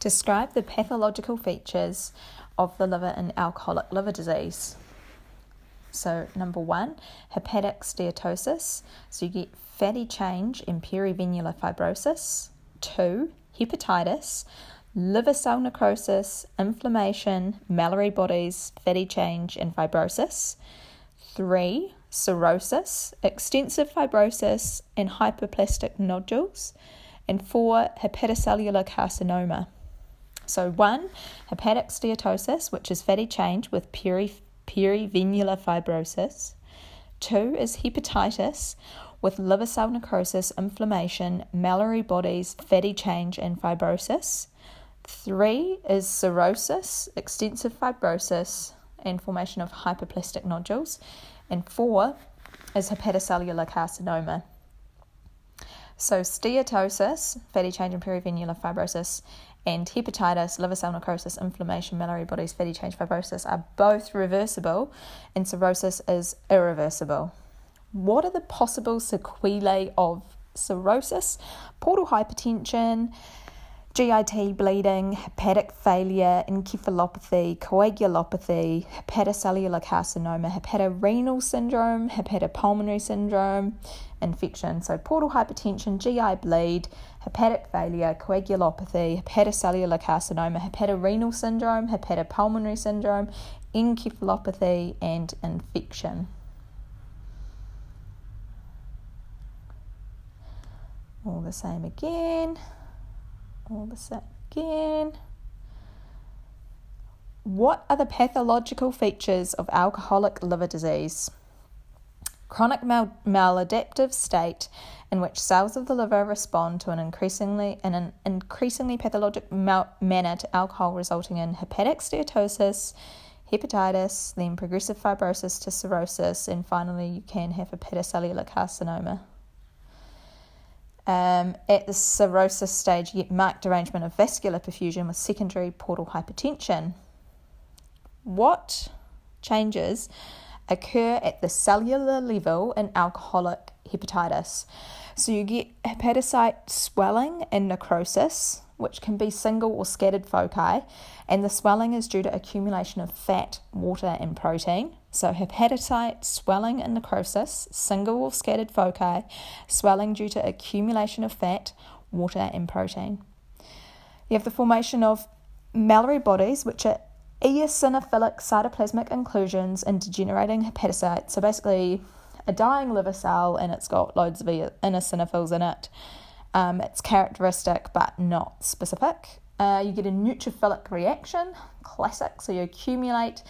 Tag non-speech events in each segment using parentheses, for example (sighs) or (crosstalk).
Describe the pathological features of the liver in alcoholic liver disease. So, number one, hepatic steatosis. So, you get fatty change in perivenular fibrosis. Two, hepatitis, liver cell necrosis, inflammation, Mallory bodies, fatty change, and fibrosis. Three, cirrhosis, extensive fibrosis, and hyperplastic nodules. And four, hepatocellular carcinoma. So, one, hepatic steatosis, which is fatty change with peri- perivenular fibrosis. Two is hepatitis with liver cell necrosis, inflammation, Mallory bodies, fatty change, and fibrosis. Three is cirrhosis, extensive fibrosis, and formation of hyperplastic nodules. And four is hepatocellular carcinoma. So, steatosis, fatty change and perivenular fibrosis, and hepatitis, liver cell necrosis, inflammation, Mallory bodies, fatty change, fibrosis are both reversible, and cirrhosis is irreversible. What are the possible sequelae of cirrhosis? Portal hypertension, GIT bleeding, hepatic failure, encephalopathy, coagulopathy, hepatocellular carcinoma, hepatorenal syndrome, hepatopulmonary syndrome, infection. So, portal hypertension, GI bleed, hepatic failure, coagulopathy, hepatocellular carcinoma, hepatorenal syndrome, hepatopulmonary syndrome, encephalopathy, and infection. All the same again all the same again. What are the pathological features of alcoholic liver disease? Chronic mal- maladaptive state in which cells of the liver respond to an increasingly in an increasingly pathologic mal- manner to alcohol, resulting in hepatic steatosis, hepatitis, then progressive fibrosis to cirrhosis, and finally you can have hepatocellular carcinoma. Um, at the cirrhosis stage, you get marked derangement of vascular perfusion with secondary portal hypertension. What changes occur at the cellular level in alcoholic hepatitis? So you get hepatocyte swelling and necrosis, which can be single or scattered foci, and the swelling is due to accumulation of fat, water, and protein. So, hepatocyte swelling and necrosis, single or scattered foci, swelling due to accumulation of fat, water, and protein. You have the formation of Mallory bodies, which are eosinophilic cytoplasmic inclusions in degenerating hepatocytes. So, basically, a dying liver cell and it's got loads of eosinophils in it. Um, it's characteristic but not specific. Uh, you get a neutrophilic reaction, classic. So you accumulate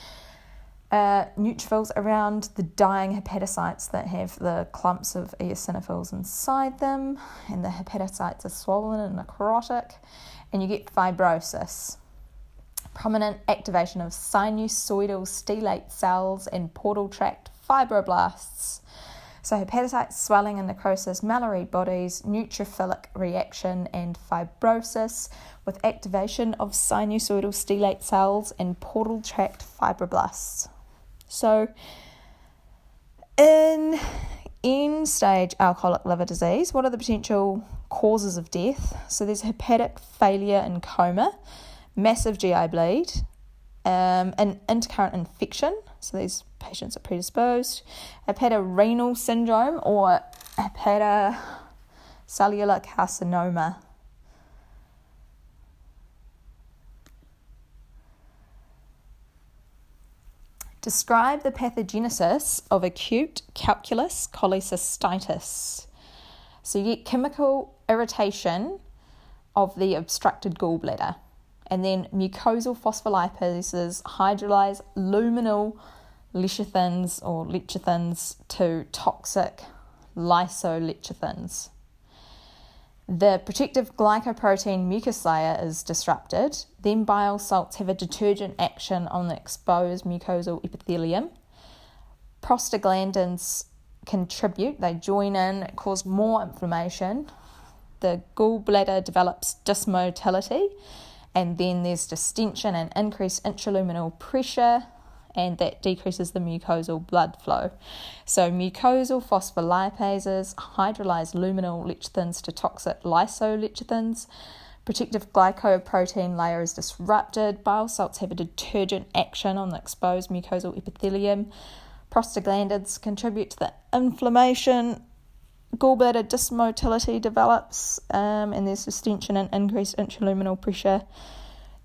uh, neutrophils around the dying hepatocytes that have the clumps of eosinophils inside them, and the hepatocytes are swollen and necrotic, and you get fibrosis. Prominent activation of sinusoidal stellate cells and portal tract fibroblasts. So, hepatocyte swelling and necrosis, Mallory bodies, neutrophilic reaction, and fibrosis with activation of sinusoidal stellate cells and portal tract fibroblasts. So, in end stage alcoholic liver disease, what are the potential causes of death? So, there's hepatic failure and coma, massive GI bleed, um, an intercurrent infection, so these patients are predisposed, hepatorenal syndrome or hepatocellular carcinoma. Describe the pathogenesis of acute calculous cholecystitis. So you get chemical irritation of the obstructed gallbladder and then mucosal phospholipases hydrolyze luminal lecithins or lecithins to toxic lysolecithins. The protective glycoprotein mucus layer is disrupted, then bile salts have a detergent action on the exposed mucosal epithelium. Prostaglandins contribute, they join in, cause more inflammation. The gallbladder develops dysmotility and then there's distension and increased intraluminal pressure, and that decreases the mucosal blood flow. So, mucosal phospholipases hydrolyze luminal lecithins to toxic lysolecithins. Protective glycoprotein layer is disrupted. Bile salts have a detergent action on the exposed mucosal epithelium. Prostaglandins contribute to the inflammation. Gallbladder dysmotility develops, um, and there's distension and increased intraluminal pressure,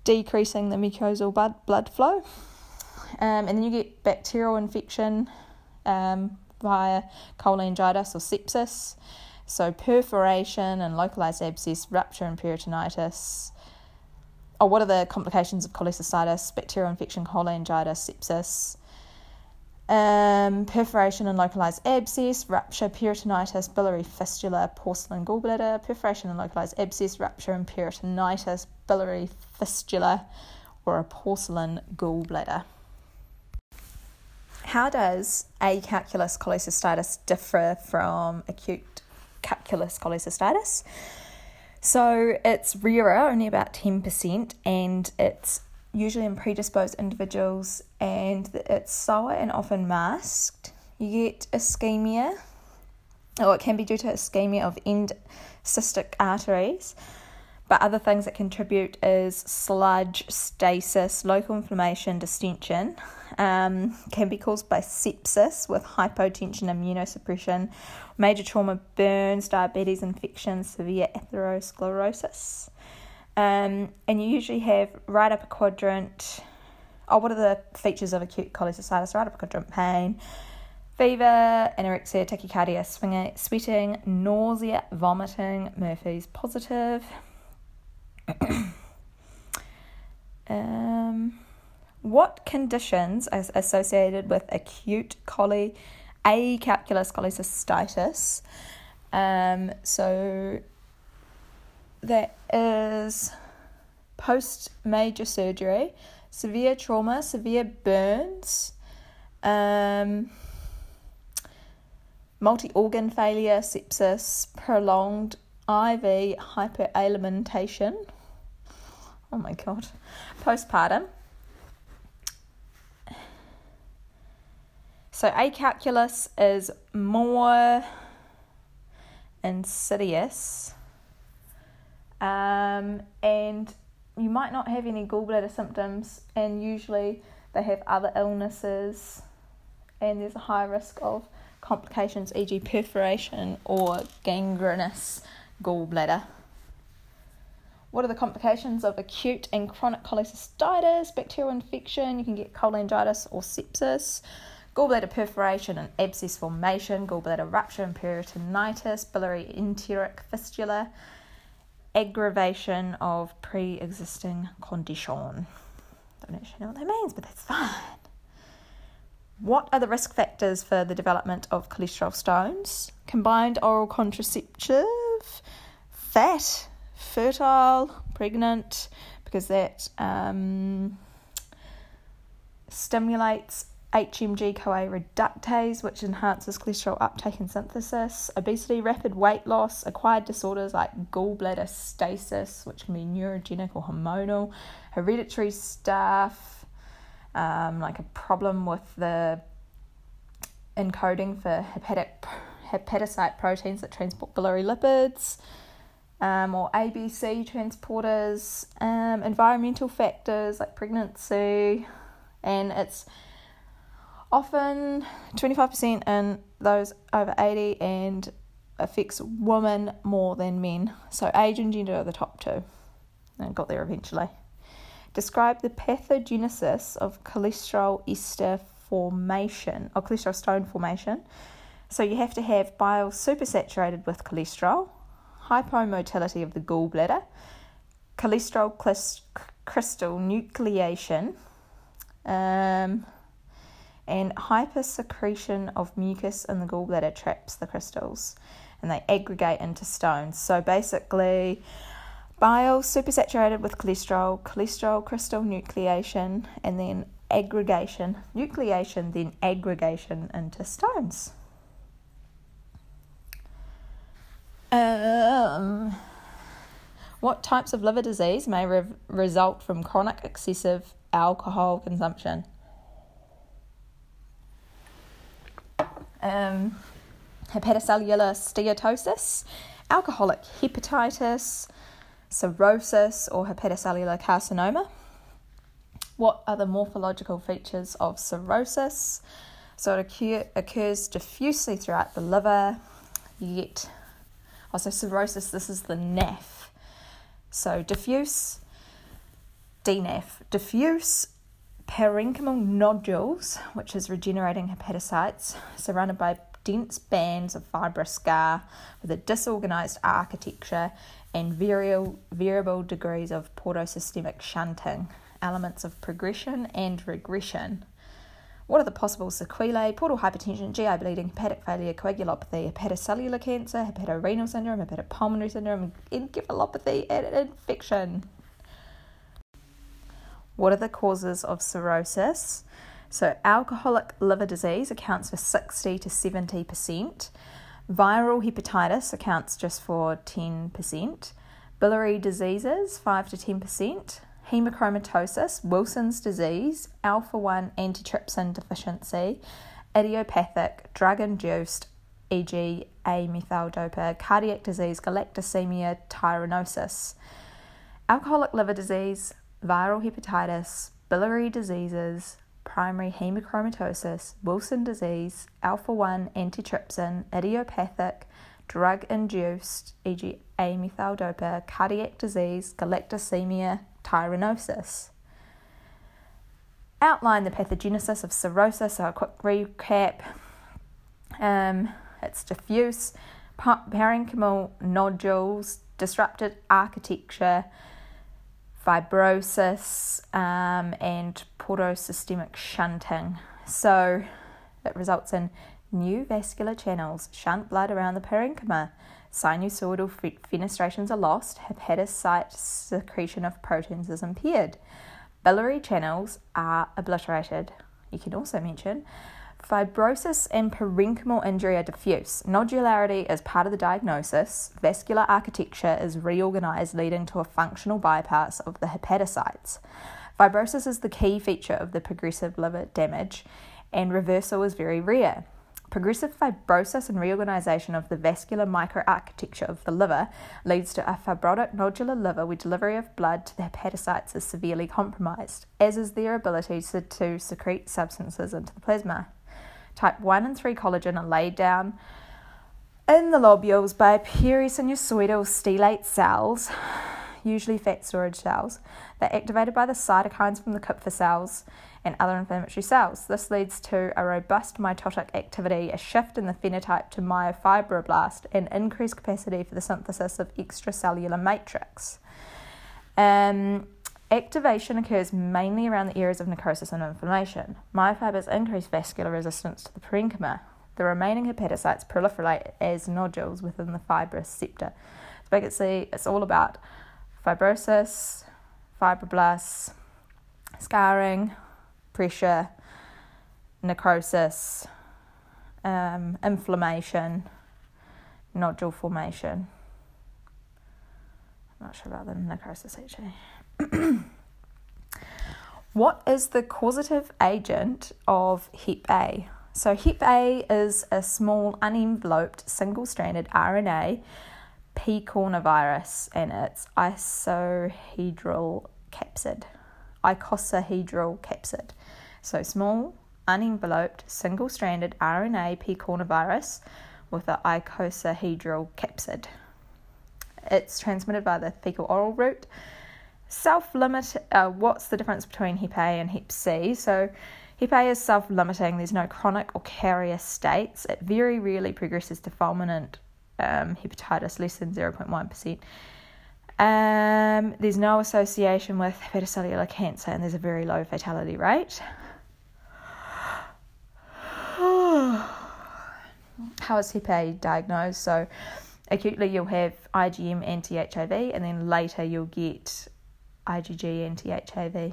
decreasing the mucosal blood, blood flow. Um, and then you get bacterial infection um, via cholangitis or sepsis. So, perforation and localized abscess, rupture and peritonitis. Oh, what are the complications of cholecystitis, bacterial infection, cholangitis, sepsis? Um, perforation and localized abscess, rupture, peritonitis, biliary fistula, porcelain gallbladder, perforation and localized abscess, rupture and peritonitis, biliary fistula, or a porcelain gallbladder. How does acalculous cholecystitis differ from acute calculous cholecystitis? So it's rarer, only about 10%, and it's usually in predisposed individuals, and it's sour and often masked. You get ischemia, or it can be due to ischemia of end cystic arteries. But other things that contribute is sludge, stasis, local inflammation, distension. Um, can be caused by sepsis with hypotension, immunosuppression, major trauma, burns, diabetes, infection, severe atherosclerosis. Um, and you usually have right upper quadrant. Oh, what are the features of acute cholecystitis? Right upper quadrant pain, fever, anorexia, tachycardia, swinging, sweating, nausea, vomiting. Murphy's positive. (coughs) um, what conditions are associated with acute choly, acalculous cholecystitis? Um, so that is post major surgery, severe trauma, severe burns, um, multi organ failure, sepsis, prolonged IV hyperalimentation. Oh my god. Postpartum. So Acalculous is more insidious. Um, and you might not have any gallbladder symptoms, and usually they have other illnesses, and there's a high risk of complications, e.g., perforation or gangrenous gallbladder. What are the complications of acute and chronic cholecystitis, bacterial infection? You can get cholangitis or sepsis, gallbladder perforation and abscess formation, gallbladder rupture and peritonitis, biliary enteric fistula, aggravation of pre existing condition. Don't actually know what that means, but that's fine. What are the risk factors for the development of cholesterol stones? Combined oral contraceptive, fat, fertile, pregnant, because that um, stimulates HMG CoA reductase, which enhances cholesterol uptake and synthesis, obesity, rapid weight loss, acquired disorders like gallbladder stasis, which can be neurogenic or hormonal, hereditary stuff, um, like a problem with the encoding for hepatic hepatocyte proteins that transport biliary lipids, um, or ABC transporters, um, environmental factors like pregnancy, and it's often 25% in those over 80 and affects women more than men. So age and gender are the top two. And got there eventually. Describe the pathogenesis of cholesterol ester formation or cholesterol stone formation. So you have to have bile supersaturated with cholesterol, hypomotility of the gallbladder, cholesterol crystal nucleation, um, and hypersecretion of mucus in the gallbladder traps the crystals and they aggregate into stones. So basically, Bile supersaturated with cholesterol, cholesterol crystal nucleation, and then aggregation, nucleation, then aggregation into stones. Um, what types of liver disease may re- result from chronic excessive alcohol consumption? Um, hepatocellular steatosis, alcoholic hepatitis, cirrhosis or hepatocellular carcinoma. What are the morphological features of cirrhosis? So it occur, occurs diffusely throughout the liver. yet, also cirrhosis, this is the NAF. So diffuse, DNAF, diffuse parenchymal nodules, which is regenerating hepatocytes, surrounded by dense bands of fibrous scar with a disorganized architecture and variable, variable degrees of portosystemic shunting, elements of progression and regression. What are the possible sequelae? Portal hypertension, GI bleeding, hepatic failure, coagulopathy, hepatocellular cancer, hepatorenal syndrome, hepatopulmonary syndrome, encephalopathy, and infection. What are the causes of cirrhosis? So, alcoholic liver disease accounts for 60 to 70%. Viral hepatitis accounts just for 10%. Biliary diseases, 5 to 10% hemochromatosis, Wilson's disease, alpha 1 antitrypsin deficiency, idiopathic, drug induced, e.g., A methyl-dopa, cardiac disease, galactosemia, tyrosinosis, alcoholic liver disease, viral hepatitis, biliary diseases, primary hemochromatosis, Wilson disease, alpha 1 antitrypsin, idiopathic, drug induced, e.g., A methyl-dopa, cardiac disease, galactosemia, tyrosinosis. Outline the pathogenesis of cirrhosis, so a quick recap. Um, it's diffuse, parenchymal nodules, disrupted architecture, fibrosis, um, and portosystemic shunting. So it results in new vascular channels, shunt blood around the parenchyma, sinusoidal fenestrations are lost, hepatocyte secretion of proteins is impaired, biliary channels are obliterated. You can also mention fibrosis and parenchymal injury are diffuse. Nodularity is part of the diagnosis. Vascular architecture is reorganized, leading to a functional bypass of the hepatocytes. Fibrosis is the key feature of the progressive liver damage, and reversal is very rare. Progressive fibrosis and reorganization of the vascular microarchitecture of the liver leads to a fibrotic nodular liver where delivery of blood to the hepatocytes is severely compromised, as is their ability to, to secrete substances into the plasma. Type 1 and 3 collagen are laid down in the lobules by perisinusoidal stellate cells, usually fat storage cells. They're activated by the cytokines from the Kupffer cells and other inflammatory cells. This leads to a robust mitotic activity, a shift in the phenotype to myofibroblast, and increased capacity for the synthesis of extracellular matrix. Um, activation occurs mainly around the areas of necrosis and inflammation. Myofibers increase vascular resistance to the parenchyma. The remaining hepatocytes proliferate as nodules within the fibrous septa. So basically, it's all about fibrosis, fibroblasts, scarring, pressure, necrosis, um, inflammation, nodule formation. I'm not sure about the necrosis actually. (clears throat) what is the causative agent of Hep A? So, Hep A is a small unenveloped single stranded RNA picornavirus and it's isohedral capsid icosahedral capsid. So small, unenveloped, single stranded RNA picornavirus with an icosahedral capsid. It's transmitted by the fecal oral route. Self limit, uh, what's the difference between Hep A and Hep C? So, Hep A is self limiting, there's no chronic or carrier states. It very rarely progresses to fulminant um, hepatitis, less than 0.1%. Um, there's no association with hepatocellular cancer, and there's a very low fatality rate. (sighs) How is Hep A diagnosed? So, acutely you'll have IgM anti HAV, and then later you'll get IgG anti HAV.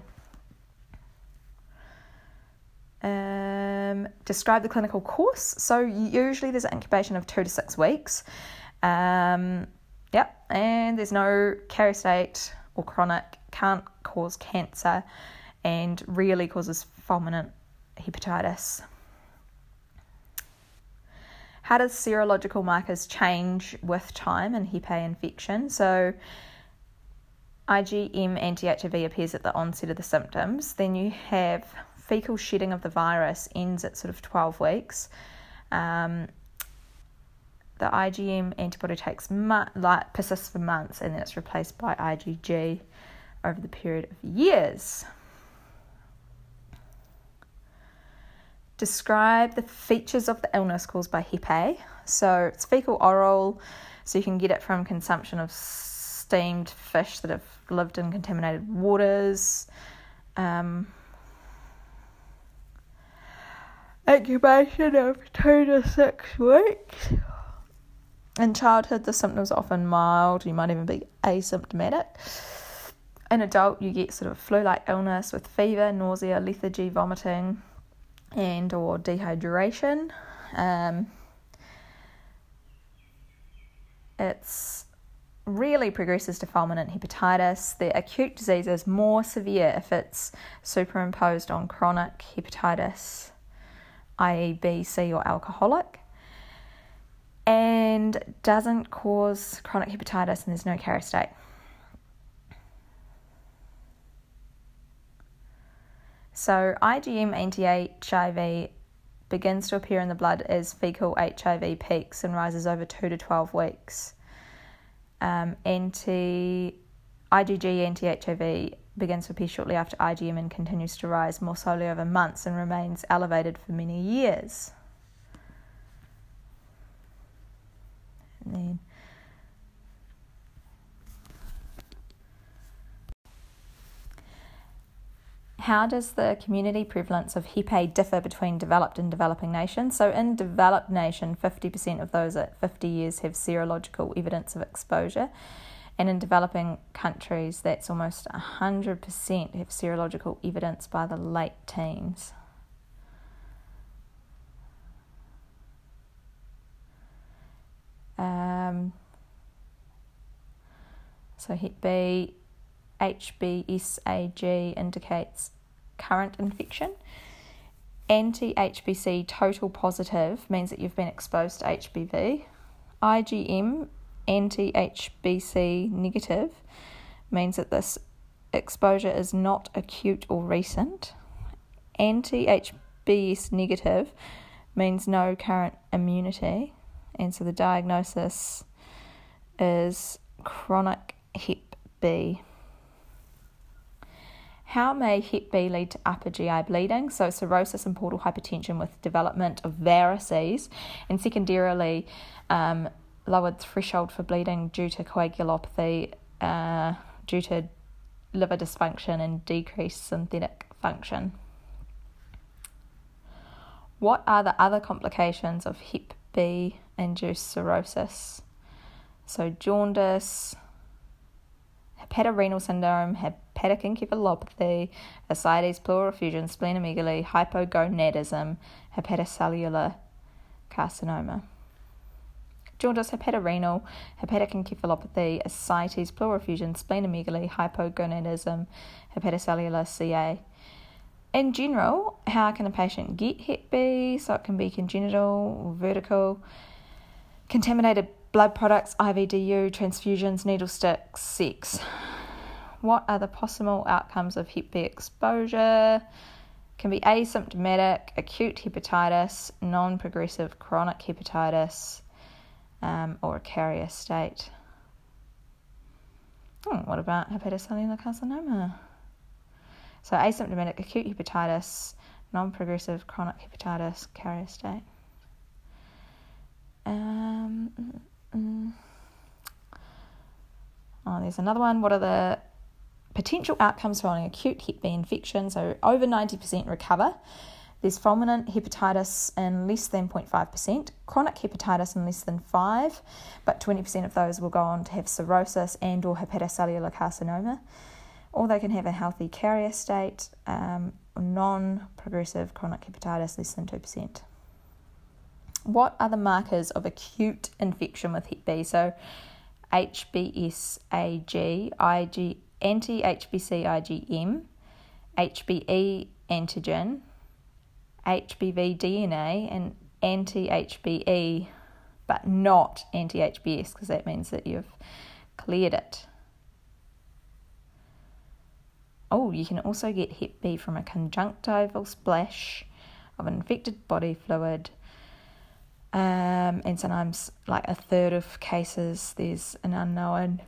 Um, describe the clinical course. So, usually there's an incubation of two to six weeks. Um, Yep, and there's no carrier state or chronic, can't cause cancer, and rarely causes fulminant hepatitis. How does serological markers change with time in Hep A infection? So, IgM anti HAV appears at the onset of the symptoms. Then you have fecal shedding of the virus ends at sort of 12 weeks. Um, the IgM antibody takes mu- like persists for months and then it's replaced by IgG over the period of years. Describe the features of the illness caused by Hep A. So it's fecal oral, so you can get it from consumption of steamed fish that have lived in contaminated waters. Um, incubation of two to six weeks. In childhood, the symptoms are often mild, you might even be asymptomatic. In adult, you get sort of flu-like illness with fever, nausea, lethargy, vomiting, and or dehydration. Um, it's really progresses to fulminant hepatitis. The acute disease is more severe if it's superimposed on chronic hepatitis, i.e., B, C, or alcoholic and doesn't cause chronic hepatitis and there's no state. So, IgM anti HAV begins to appear in the blood as fecal HAV peaks and rises over 2 to 12 weeks. Um, anti IgG anti HAV begins to appear shortly after IgM and continues to rise more slowly over months and remains elevated for many years. And then how does the community prevalence of Hep A differ between developed and developing nations? So, in developed nation, 50% of those at 50 years have serological evidence of exposure, and in developing countries, that's almost 100% have serological evidence by the late teens. Um, so Hep B, HBsAg indicates current infection. Anti HBC total positive means that you've been exposed to HBV. IgM anti HBC negative means that this exposure is not acute or recent. Anti HBs negative means no current immunity. And so the diagnosis is chronic Hep B. How may Hep B lead to upper GI bleeding? So, cirrhosis and portal hypertension with development of varices, and secondarily, um, lowered threshold for bleeding due to coagulopathy, uh, due to liver dysfunction and decreased synthetic function. What are the other complications of Hep B induced cirrhosis. So, jaundice, hepatorenal syndrome, hepatic encephalopathy, ascites, pleural effusion, splenomegaly, hypogonadism, hepatocellular carcinoma. Jaundice, hepatorenal, hepatic encephalopathy, ascites, pleural effusion, splenomegaly, hypogonadism, hepatocellular CA in general, how can a patient get Hep B? So it can be congenital vertical, contaminated blood products, IVDU, transfusions, needle sticks, sex. What are the possible outcomes of Hep B exposure? Can be asymptomatic, acute hepatitis, non progressive chronic hepatitis, um, or a carrier state. Oh, what about hepatocellular carcinoma? So asymptomatic acute hepatitis, non-progressive chronic hepatitis, carrier state. Um, mm, mm. Oh, there's another one. What are the potential outcomes following acute Hep B infection? So over 90% recover. There's fulminant hepatitis in less than 0.5%, chronic hepatitis in less than 5, but 20% of those will go on to have cirrhosis and or hepatocellular carcinoma or they can have a healthy carrier state, um, non progressive chronic hepatitis less than 2%. What are the markers of acute infection with Hep B? So, HBsAg, IG, anti HBC IgM, HBe antigen, HBV DNA, and anti HBe, but not anti HBs, because that means that you've cleared it. oh, you can also get Hep B from a conjunctival splash of an infected body fluid. Um, and sometimes, like a third of cases, there's an unknown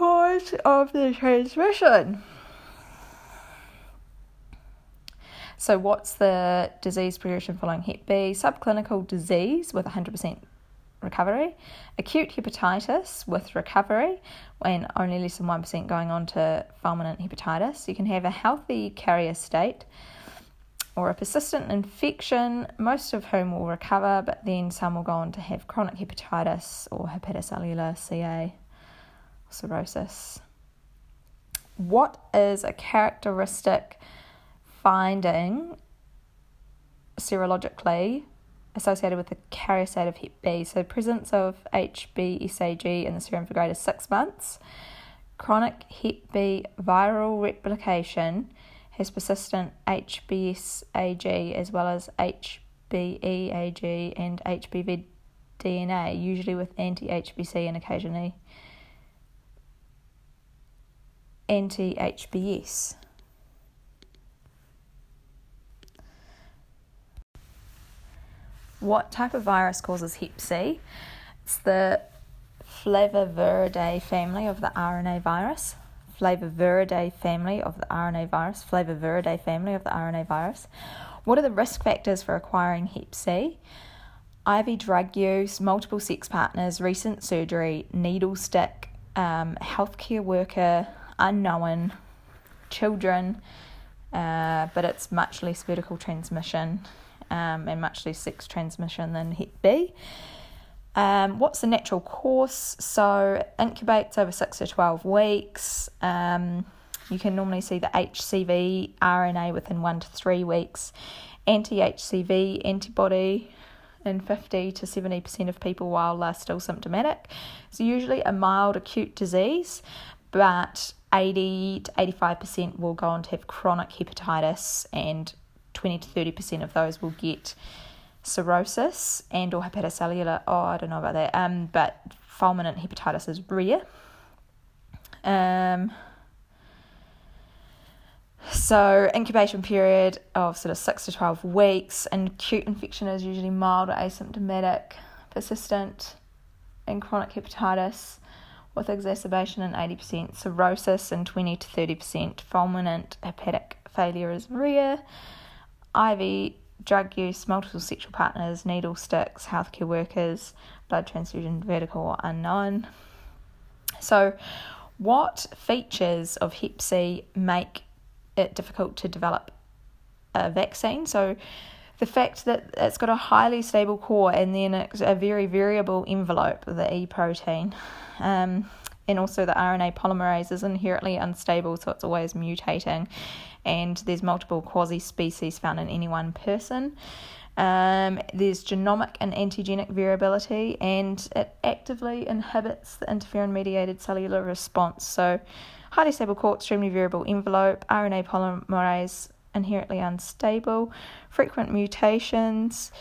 of the transmission. So, what's the disease progression following Hep B? Subclinical disease with 100% recovery, acute hepatitis with recovery, and only less than 1% going on to fulminant hepatitis. You can have a healthy carrier state or a persistent infection, most of whom will recover, but then some will go on to have chronic hepatitis or hepatocellular CA cirrhosis. What is a characteristic finding serologically associated with the carrier state of Hep B. So, presence of HBsAg in the serum for greater six months. Chronic Hep B viral replication has persistent HBsAg as well as HBeAg and HBV DNA, usually with anti HBC and occasionally anti HBs. What type of virus causes Hep C? It's the Flaviviridae family of the RNA virus. Flaviviridae family of the RNA virus. Flaviviridae family of the RNA virus. What are the risk factors for acquiring Hep C? IV drug use, multiple sex partners, recent surgery, needle stick, um, healthcare worker, unknown, children, uh, but it's much less vertical transmission um, and much less sex transmission than Hep B. Um, what's the natural course? So, incubates over 6 to 12 weeks. Um, you can normally see the HCV RNA within 1 to 3 weeks. Anti HCV antibody in 50 to 70% of people while they're still symptomatic. It's usually a mild acute disease, but 80 to 85% will go on to have chronic hepatitis and 20 to 30% of those will get cirrhosis and or hepatocellular. Oh, I don't know about that. Um, but fulminant hepatitis is rare. Um, so incubation period of sort of six to twelve weeks, and acute infection is usually mild or asymptomatic, persistent, and chronic hepatitis with exacerbation in eighty percent, cirrhosis in twenty to thirty percent, fulminant hepatic failure is rare. IV drug use, multiple sexual partners, needle sticks, healthcare workers, blood transfusion, vertical or unknown. So, what features of Hep C make it difficult to develop a vaccine? So, the fact that it's got a highly stable core and then a very variable envelope, the E protein. Um, and also the RNA polymerase is inherently unstable, so it's always mutating and there's multiple quasi species found in any one person. Um, there's genomic and antigenic variability, and it actively inhibits the interferon mediated cellular response. So, highly stable core, extremely variable envelope, RNA polymerase inherently unstable, frequent mutations,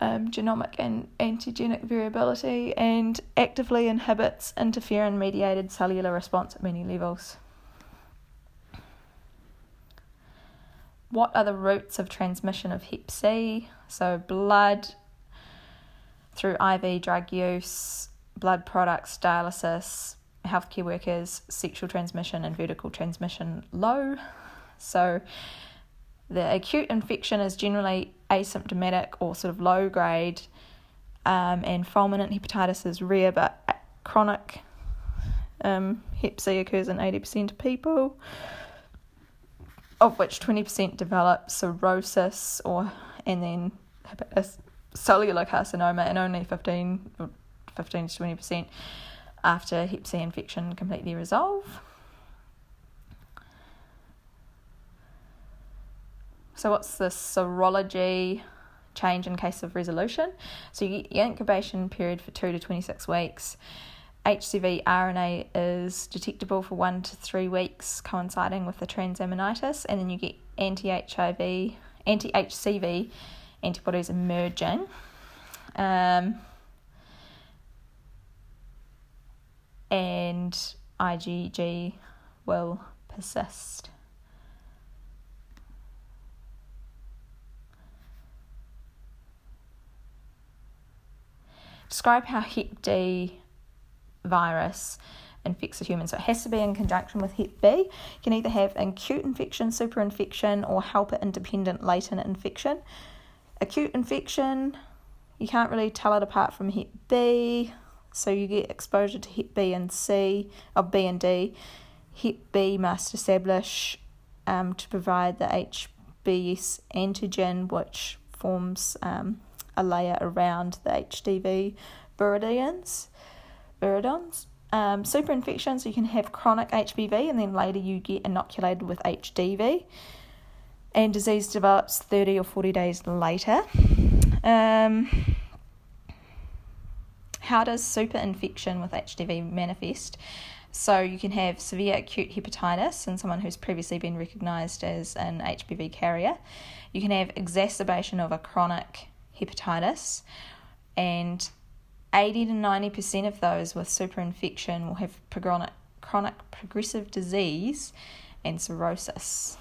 um, genomic and antigenic variability, and actively inhibits interferon mediated cellular response at many levels. what are the routes of transmission of Hep C? So, blood through IV drug use, blood products, dialysis, healthcare workers, sexual transmission, and vertical transmission low. So, the acute infection is generally asymptomatic or sort of low grade, um, and fulminant hepatitis is rare, but chronic um, Hep C occurs in 80% of people of which 20% develop cirrhosis or and then cellular carcinoma and only 15 15 to 20% after hep C infection completely resolve. So what's the serology change in case of resolution? So you get your incubation period for 2 to 26 weeks HCV RNA is detectable for one to three weeks, coinciding with the transaminitis, and then you get anti HIV, anti HCV antibodies emerging. Um, and IgG will persist. Describe how Hep D virus infects a human. So it has to be in conjunction with Hep B. You can either have acute infection, superinfection, or helper independent latent infection. Acute infection, you can't really tell it apart from Hep B, so you get exposure to Hep B and C, or B and D. Hep B must establish um, to provide the HBs antigen, which forms um, a layer around the HDV viridins. viridons. Um, you can have chronic HBV and then later you get inoculated with HDV, and disease develops 30 or 40 days later. Um, how does superinfection with HDV manifest? So you can have severe acute hepatitis in someone who's previously been recognised as an HBV carrier. You can have exacerbation of a chronic hepatitis, and 80 to 90% of those with superinfection will have chronic, chronic progressive disease and cirrhosis.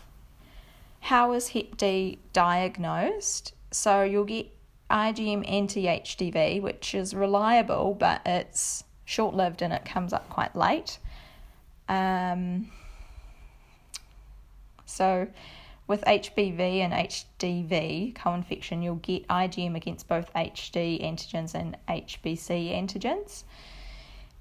How is Hep D diagnosed? So you'll get IgM anti HDV, which is reliable, but it's short lived and it comes up quite late. Um, so with HBV and HDV co-infection, you'll get IgM against both HD antigens and HBC antigens.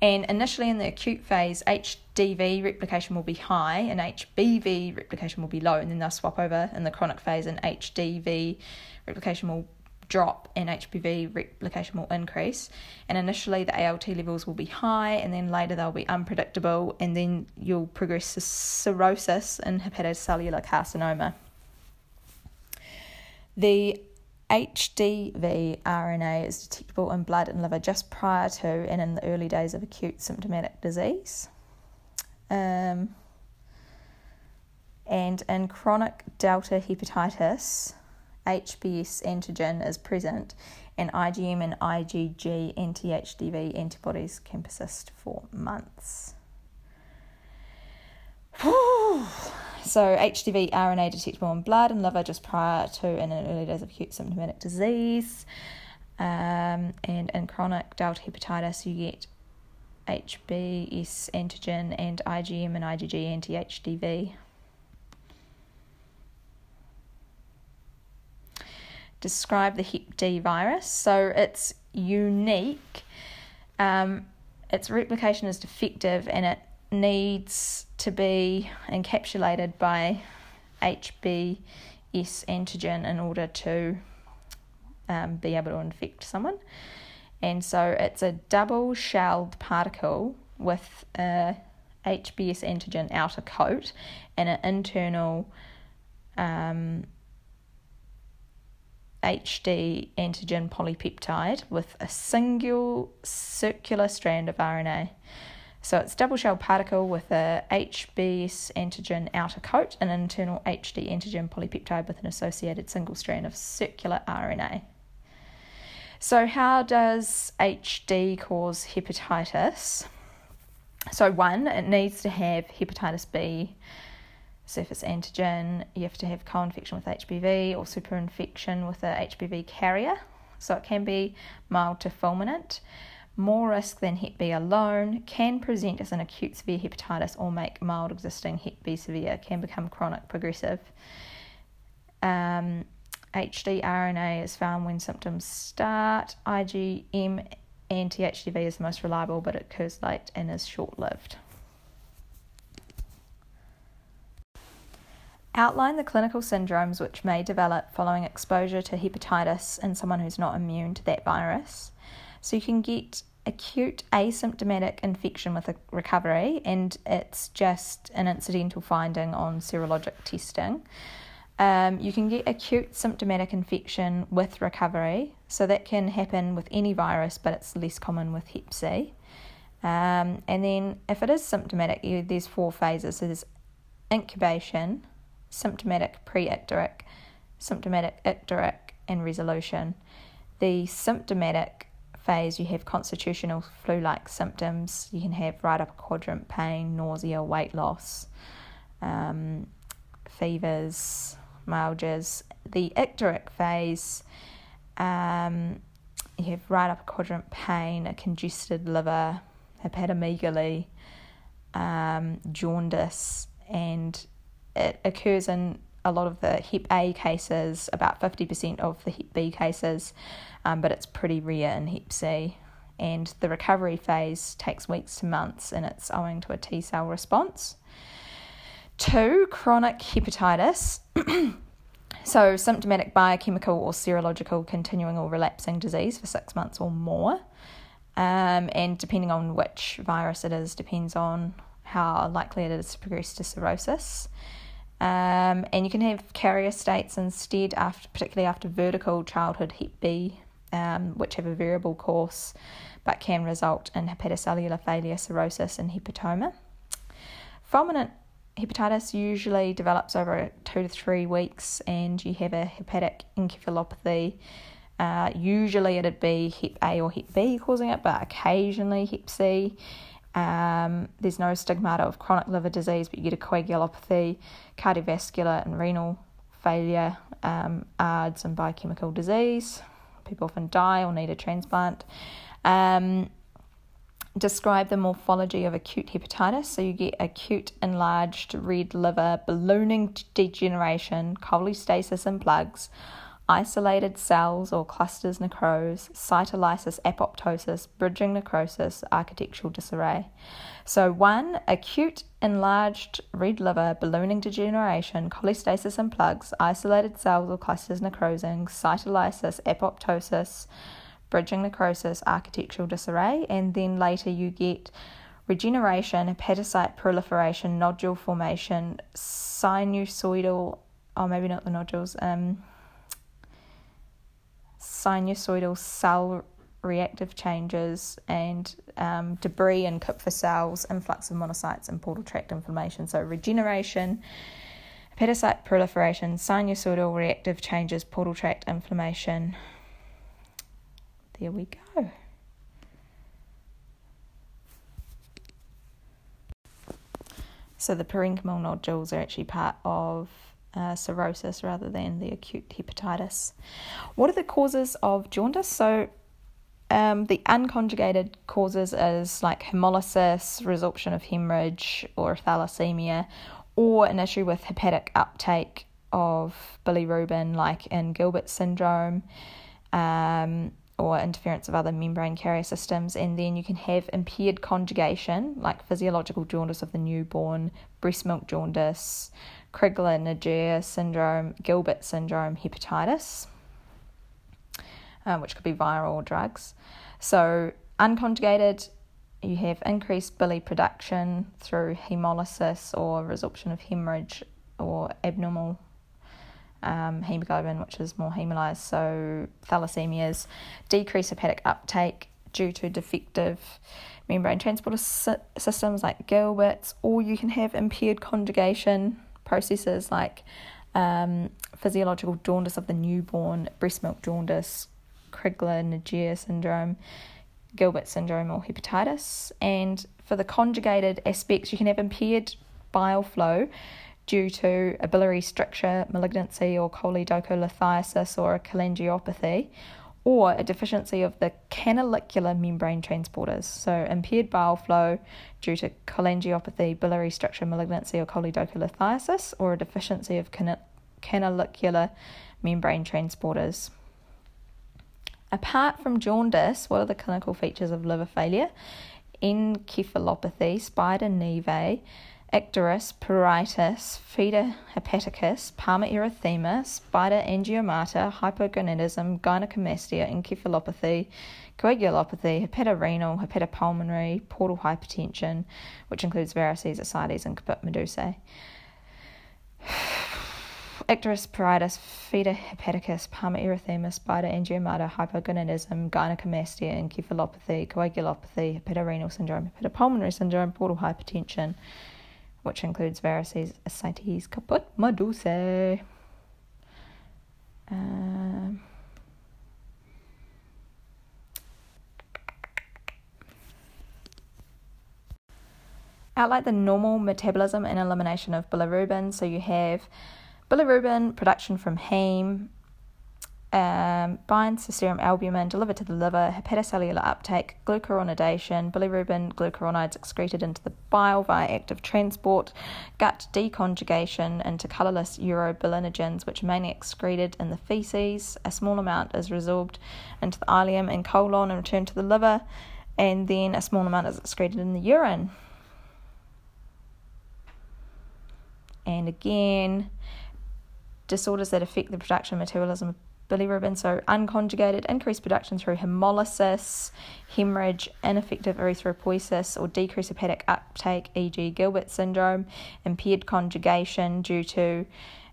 And initially in the acute phase, HDV replication will be high and HBV replication will be low, and then they'll swap over in the chronic phase, and HDV replication will drop and HBV replication will increase. And initially, the ALT levels will be high, and then later they'll be unpredictable, and then you'll progress to cirrhosis and hepatocellular carcinoma. The HDV RNA is detectable in blood and liver just prior to and in the early days of acute symptomatic disease. Um, and in chronic delta hepatitis, HBs antigen is present, and IgM and IgG anti HDV antibodies can persist for months. So HDV RNA detectable in blood and liver just prior to and in early days of acute symptomatic disease. Um, and in chronic delta hepatitis, you get HBs antigen and IgM and IgG anti HDV. Describe the Hep D virus. So it's unique. Um, its replication is defective and it needs to be encapsulated by HBs antigen in order to um, be able to infect someone. And so it's a double shelled particle with a HBs antigen outer coat and an internal um, HD antigen polypeptide with a single circular strand of RNA. So it's double shell particle with a HBs antigen outer coat and an internal HD antigen polypeptide with an associated single strand of circular RNA. So, how does HD cause hepatitis? So, one, it needs to have hepatitis B surface antigen. You have to have co infection with HBV or superinfection with a HBV carrier. So, it can be mild to fulminant more risk than Hep B alone, can present as an acute severe hepatitis or make mild existing Hep B severe, can become chronic progressive. Um, HD RNA is found when symptoms start. IgM anti HDV is the most reliable, but it occurs late and is short lived. Outline the clinical syndromes which may develop following exposure to hepatitis in someone who's not immune to that virus. So you can get acute asymptomatic infection with a recovery, and it's just an incidental finding on serologic testing. Um, you can get acute symptomatic infection with recovery, so that can happen with any virus, but it's less common with Hep C. Um, and then, if it is symptomatic, there's four phases. So there's incubation, symptomatic pre-icteric, symptomatic icteric, and resolution. The symptomatic phase, you have constitutional flu like symptoms. You can have right upper quadrant pain, nausea, weight loss. um, fevers, myalgias. The icteric phase, um, you have right upper quadrant pain, a congested liver, hepatomegaly, um, jaundice, and it occurs in a lot of the Hep A cases, about 50% of the Hep B cases, um, but it's pretty rare in Hep C. And the recovery phase takes weeks to months, and it's owing to a T cell response. Two, chronic hepatitis. (clears throat) so, symptomatic biochemical or serological continuing or relapsing disease for six months or more. Um, and depending on which virus it is, depends on how likely it is to progress to cirrhosis. Um, and you can have carrier states instead, after, particularly after vertical childhood Hep B, um, which have a variable course but can result in hepatocellular failure, cirrhosis, and hepatoma. Fulminant hepatitis usually develops over two to three weeks, and you have a hepatic encephalopathy. Uh, usually, it'd be Hep A or Hep B causing it, but occasionally Hep C. Um, there's no stigmata of chronic liver disease, but you get a coagulopathy, cardiovascular and renal failure, um, ARDS, and biochemical disease. People often die or need a transplant. Um, describe the morphology of acute hepatitis. So you get acute enlarged red liver, ballooning degeneration, cholestasis and plugs isolated cells or clusters necrose, cytolysis apoptosis, bridging necrosis, architectural disarray. So, one, acute enlarged red liver, ballooning degeneration, cholestasis and plugs, isolated cells or clusters necrosing, cytolysis, apoptosis, bridging necrosis, architectural disarray, and then later you get regeneration, hepatocyte proliferation, nodule formation, sinusoidal, oh, maybe not the nodules, um, sinusoidal cell reactive changes and um, debris in Kupffer cells, influx of monocytes, and portal tract inflammation. So, regeneration, hepatocyte proliferation, sinusoidal reactive changes, portal tract inflammation. There we go. So, the parenchymal nodules are actually part of uh, cirrhosis rather than the acute hepatitis. What are the causes of jaundice? So, um, the unconjugated causes is like hemolysis, resorption of hemorrhage, or thalassemia, or an issue with hepatic uptake of bilirubin, like in Gilbert syndrome. Um, or interference of other membrane carrier systems, and then you can have impaired conjugation, like physiological jaundice of the newborn, breast milk jaundice, Crigler-Najjar syndrome, Gilbert syndrome, hepatitis, um, which could be viral drugs. So, unconjugated, you have increased bile production through hemolysis or resorption of hemorrhage or abnormal um, hemoglobin, which is more hemolyzed. So, thalassemias, decreased hepatic uptake due to defective membrane transporter systems like Gilbert's, or you can have impaired conjugation processes like um, physiological jaundice of the newborn, breast milk jaundice, Crigler-Najjar syndrome, Gilbert syndrome, or hepatitis. And for the conjugated aspects, you can have impaired bile flow due to a biliary stricture, malignancy, or choledocholithiasis, or a cholangiopathy, or a deficiency of the canalicular membrane transporters. So, impaired bile flow due to cholangiopathy, biliary stricture malignancy, or choledocholithiasis, or a deficiency of canalicular membrane transporters. Apart from jaundice, what are the clinical features of liver failure? Encephalopathy, spider nevi, icterus, pruritus, fetor hepaticus, palmar erythema, spider angiomata, hypogonadism, gynecomastia, encephalopathy, coagulopathy, hepatorenal, hepatopulmonary, portal hypertension, which includes varices, ascites, and caput medusae. Icterus, (sighs) pruritus, fetor hepaticus, palmar erythema, spider angiomata, hypogonadism, gynecomastia, encephalopathy, coagulopathy, hepatorenal syndrome, hepatopulmonary syndrome, portal hypertension, which includes varices, ascites, caput medusae. Um, outline the normal metabolism and elimination of bilirubin. So you have bilirubin production from heme, um, binds to serum albumin, delivered to the liver, hepatocellular uptake, glucuronidation, bilirubin glucuronides excreted into the bile via active transport, gut deconjugation into colourless urobilinogens, which are mainly excreted in the feces. A small amount is resorbed into the ileum and colon and returned to the liver, and then a small amount is excreted in the urine. And again, disorders that affect the production metabolism bilirubin, so unconjugated, increased production through hemolysis, hemorrhage, ineffective erythropoiesis, or decreased hepatic uptake, e.g., Gilbert syndrome, impaired conjugation due to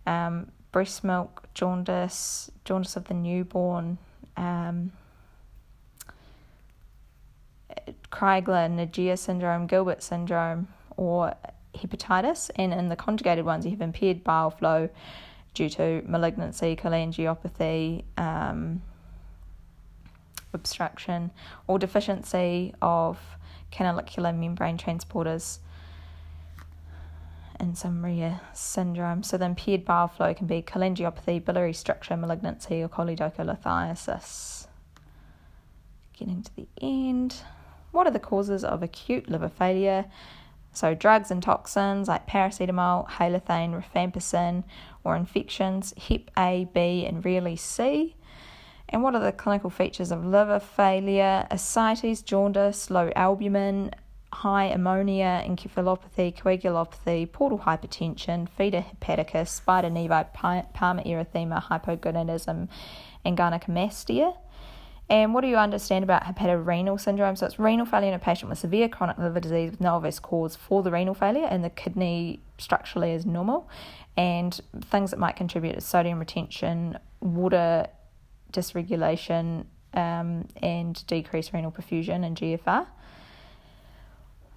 um, breast milk, jaundice, jaundice of the newborn, um, Crigler, Najjar syndrome, Gilbert syndrome, or hepatitis. And in the conjugated ones, you have impaired bile flow due to malignancy, cholangiopathy, um, obstruction, or deficiency of canalicular membrane transporters in some rare syndrome. So the impaired bile flow can be cholangiopathy, biliary stricture malignancy, or cholelithiasis. Getting to the end. What are the causes of acute liver failure? So, drugs and toxins like paracetamol, halothane, rifampicin, or infections, Hep A, B, and rarely C. And what are the clinical features of liver failure? Ascites, jaundice, low albumin, high ammonia, encephalopathy, coagulopathy, portal hypertension, fetor hepaticus, spider nevi, palmar erythema, hypogonadism, and gynecomastia. And what do you understand about hepatorenal syndrome? So it's renal failure in a patient with severe chronic liver disease with no obvious cause for the renal failure, and the kidney structurally is normal. And things that might contribute is sodium retention, water dysregulation, um, and decreased renal perfusion and GFR.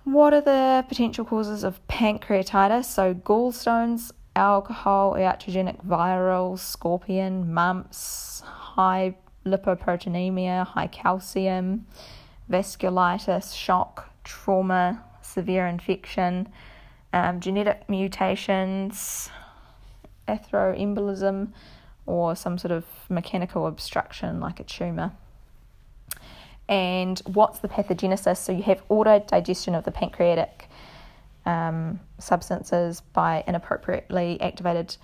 What are the potential causes of pancreatitis? So gallstones, alcohol, iatrogenic virals, scorpion, mumps, high lipoproteinemia, high calcium, vasculitis, shock, trauma, severe infection, um, genetic mutations, atheroembolism, or some sort of mechanical obstruction like a tumour. And what's the pathogenesis? So you have auto digestion of the pancreatic um, substances by inappropriately activated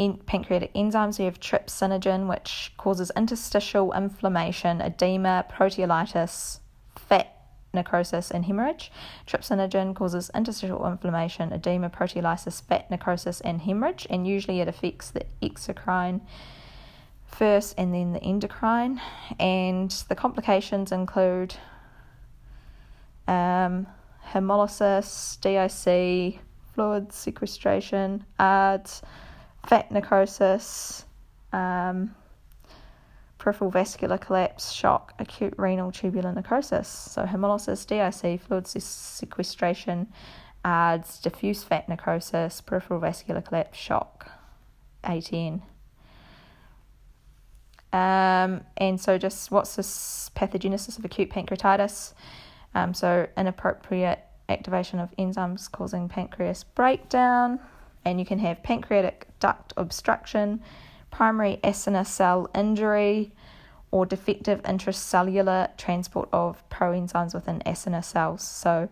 en- pancreatic enzymes. You have trypsinogen, which causes interstitial inflammation, edema, proteolysis, fat necrosis, and hemorrhage. Trypsinogen causes interstitial inflammation, edema, proteolysis, fat necrosis, and hemorrhage, and usually it affects the exocrine first and then the endocrine. And the complications include um, hemolysis, DIC, fluid sequestration, ARDS fat necrosis, um, peripheral vascular collapse, shock, acute renal tubular necrosis. So hemolysis, DIC, fluid sequestration, ARDS, diffuse fat necrosis, peripheral vascular collapse, shock, ATN. Um, and so, just what's this pathogenesis of acute pancreatitis? Um, so, inappropriate activation of enzymes causing pancreas breakdown and you can have pancreatic duct obstruction, primary acinar cell injury, or defective intracellular transport of proenzymes within acinar cells. So,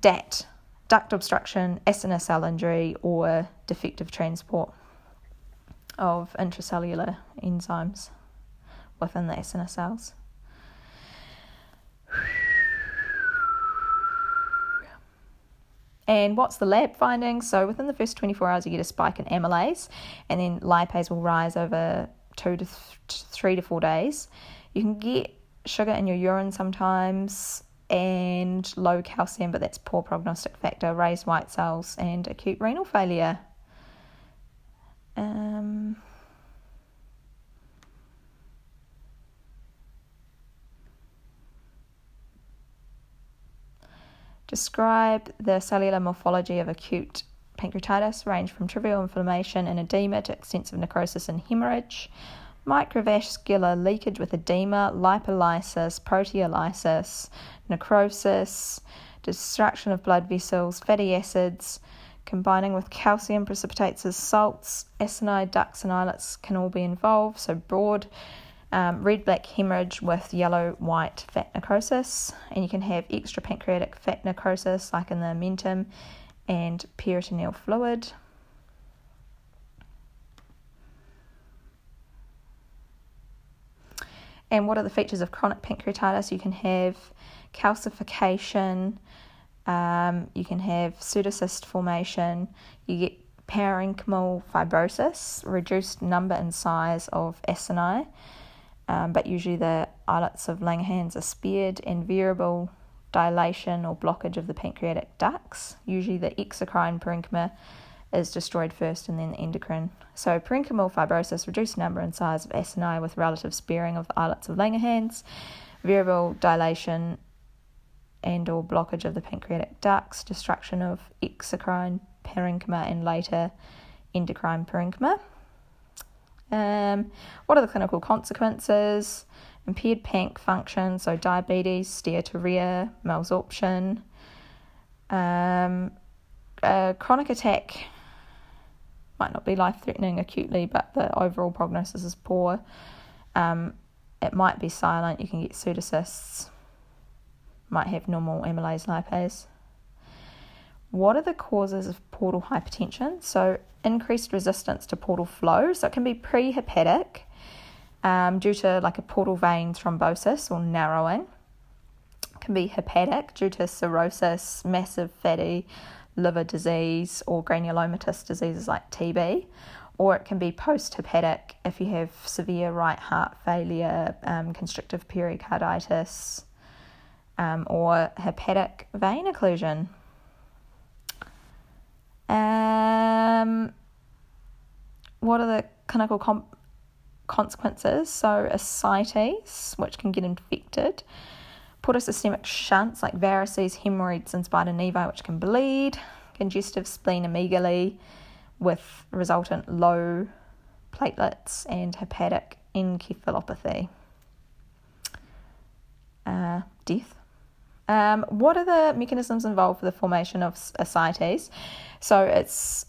DAT, duct obstruction, acinar cell injury, or defective transport of intracellular enzymes within the acinar cells. And what's the lab findings? So within the first 24 hours, you get a spike in amylase, and then lipase will rise over two to th- three to four days. You can get sugar in your urine sometimes and low calcium, but that's poor prognostic factor, raised white cells, and acute renal failure. Um, Describe the cellular morphology of acute pancreatitis, range from trivial inflammation and edema to extensive necrosis and hemorrhage, microvascular leakage with edema, lipolysis, proteolysis, necrosis, destruction of blood vessels, fatty acids, combining with calcium precipitates as salts, acini, ducts, and islets can all be involved. So, broad um, red black hemorrhage with yellow white fat necrosis, and you can have extra pancreatic fat necrosis, like in the omentum, and peritoneal fluid. And what are the features of chronic pancreatitis? You can have calcification, um, you can have pseudocyst formation, you get parenchymal fibrosis, reduced number and size of acini, um, but usually the islets of Langerhans are spared, and variable dilation or blockage of the pancreatic ducts. Usually the exocrine parenchyma is destroyed first and then the endocrine. So parenchymal fibrosis, reduced number and size of acini with relative sparing of the islets of Langerhans, variable dilation and or blockage of the pancreatic ducts, destruction of exocrine parenchyma and later endocrine parenchyma. Um, what are the clinical consequences? Impaired panc function, so diabetes, steatorrhea, malabsorption, um, chronic attack might not be life threatening acutely, but the overall prognosis is poor. Um, it might be silent, you can get pseudocysts, might have normal amylase lipase. What are the causes of portal hypertension? So, increased resistance to portal flow. So, it can be prehepatic um, due to like a portal vein thrombosis or narrowing. It can be hepatic due to cirrhosis, massive fatty liver disease or granulomatous diseases like TB, or it can be post hepatic if you have severe right heart failure, um, constrictive pericarditis, um, or hepatic vein occlusion. Um, what are the clinical consequences? So, ascites, which can get infected, portosystemic shunts like varices, hemorrhoids, and spider nevi, which can bleed, congestive splenomegaly with resultant low platelets, and hepatic encephalopathy. Uh, death. Um, what are the mechanisms involved for the formation of ascites? So it's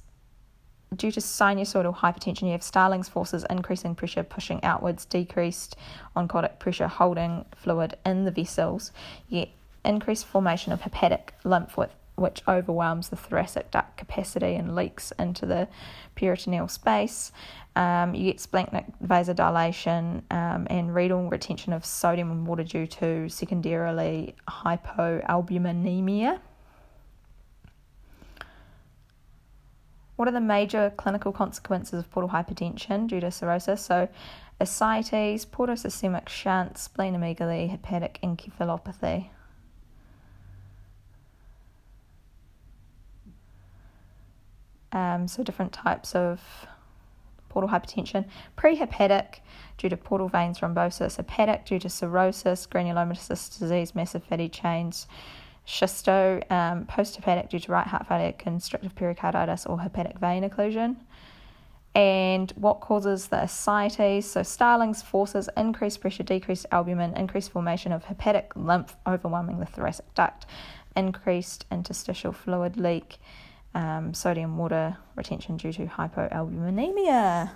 due to sinusoidal hypertension, you have Starling's forces increasing pressure, pushing outwards, decreased oncotic pressure, holding fluid in the vessels. You get increased formation of hepatic lymph, with, which overwhelms the thoracic duct capacity and leaks into the peritoneal space. Um, you get splanchnic vasodilation um, and renal retention of sodium and water due to secondarily hypoalbuminemia. What are the major clinical consequences of portal hypertension due to cirrhosis? So, ascites, portosystemic shunt, splenomegaly, hepatic encephalopathy. Um, so, different types of portal hypertension. Prehepatic due to portal vein thrombosis, hepatic due to cirrhosis, granulomatous disease, massive fatty chains, schisto, um, post-hepatic due to right heart failure, constrictive pericarditis, or hepatic vein occlusion. And what causes the ascites? So Starling's forces, increased pressure, decreased albumin, increased formation of hepatic lymph overwhelming the thoracic duct, increased interstitial fluid leak, um, sodium water retention due to hypoalbuminemia.